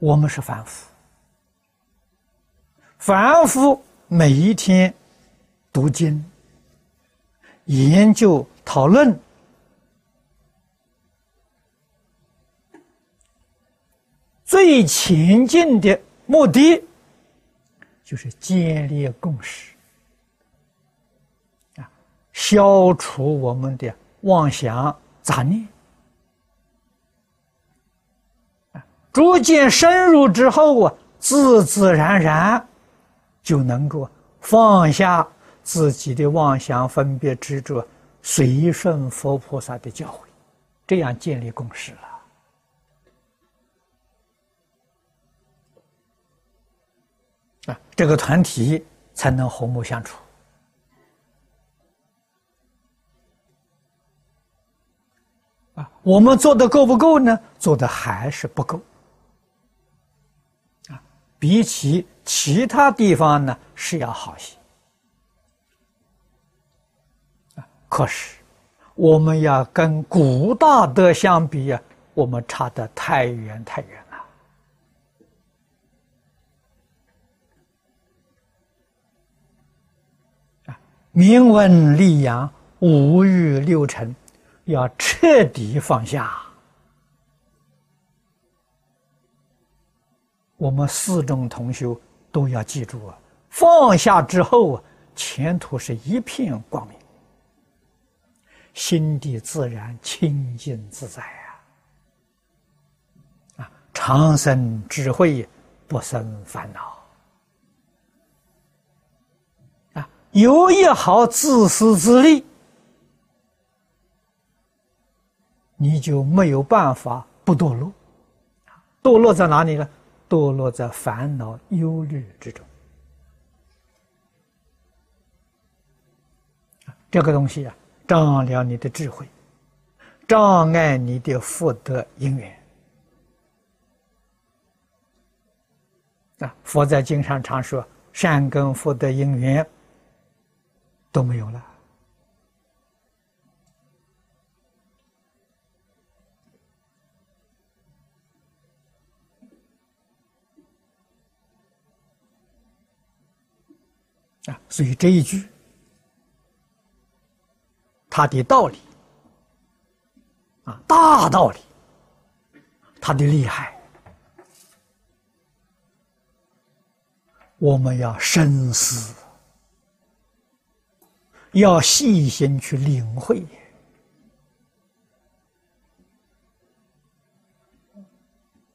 我们是凡夫，凡夫每一天读经、研究、讨论，最前进的目的就是建立共识，啊，消除我们的妄想杂念。逐渐深入之后啊，自自然然就能够放下自己的妄想、分别、执着，随顺佛菩萨的教诲，这样建立共识了啊，这个团体才能和睦相处啊。我们做的够不够呢？做的还是不够。比起其他地方呢是要好些，可是我们要跟古大德相比啊，我们差得太远太远了啊！明文立阳，五欲六尘，要彻底放下。我们四众同修都要记住啊！放下之后啊，前途是一片光明，心地自然清净自在啊！啊，长生智慧，不生烦恼啊！有一毫自私自利，你就没有办法不堕落。堕落在哪里呢？堕落在烦恼忧虑之中，这个东西啊，障碍了你的智慧，障碍你的福德因缘。啊，佛在经上常说，善根福德因缘都没有了。啊，所以这一句，它的道理，啊，大道理，它的厉害，我们要深思，要细心去领会。